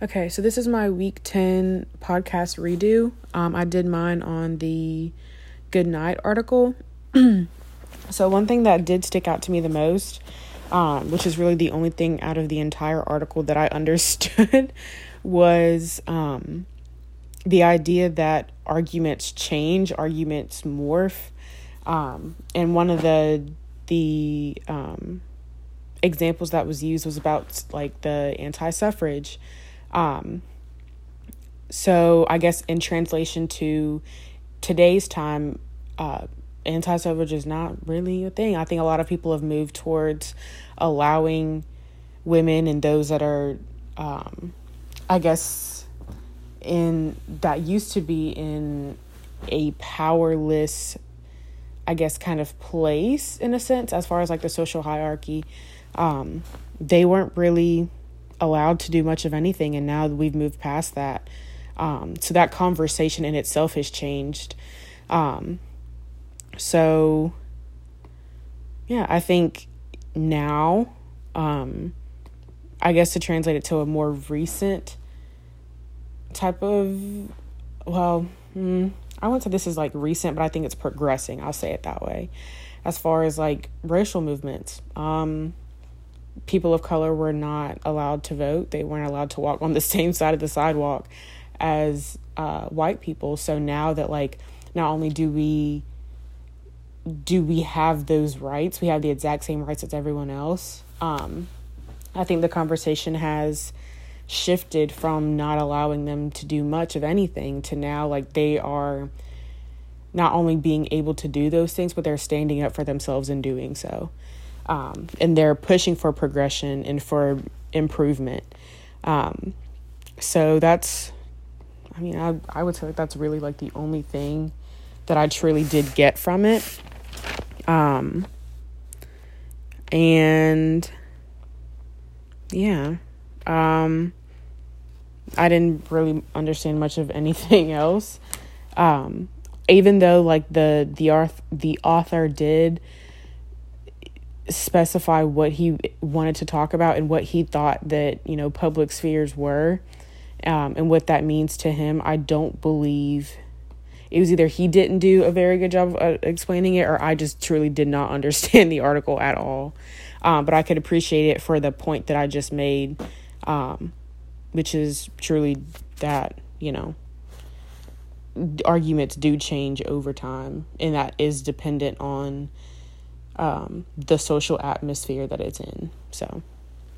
Okay, so this is my week 10 podcast redo. Um, I did mine on the Goodnight article. so, one thing that did stick out to me the most, um, which is really the only thing out of the entire article that I understood, was um, the idea that arguments change, arguments morph. Um, and one of the the um, examples that was used was about like the anti-suffrage um, so I guess in translation to today's time, uh, anti-suffrage is not really a thing. I think a lot of people have moved towards allowing women and those that are, um, I guess, in that used to be in a powerless, I guess, kind of place in a sense, as far as like the social hierarchy. Um, they weren't really allowed to do much of anything and now we've moved past that um, so that conversation in itself has changed. Um, so yeah i think now um, i guess to translate it to a more recent type of well mm, i wouldn't say this is like recent but i think it's progressing. I'll say it that way. As far as like racial movements um people of color were not allowed to vote. They weren't allowed to walk on the same side of the sidewalk as uh, white people. So now that like not only do we do we have those rights, we have the exact same rights as everyone else. Um, I think the conversation has shifted from not allowing them to do much of anything to now like they are not only being able to do those things, but they're standing up for themselves and doing so um, and they're pushing for progression and for improvement. Um, so that's, I mean, I I would say like that's really like the only thing that I truly did get from it. Um, and yeah, um, I didn't really understand much of anything else. Um, even though like the the author the author did specify what he wanted to talk about and what he thought that you know public spheres were um, and what that means to him i don't believe it was either he didn't do a very good job of uh, explaining it or i just truly did not understand the article at all. Um, but i could appreciate it for the point that i just made um, which is truly that you know arguments do change over time and that is dependent on um, the social atmosphere that it's in. So.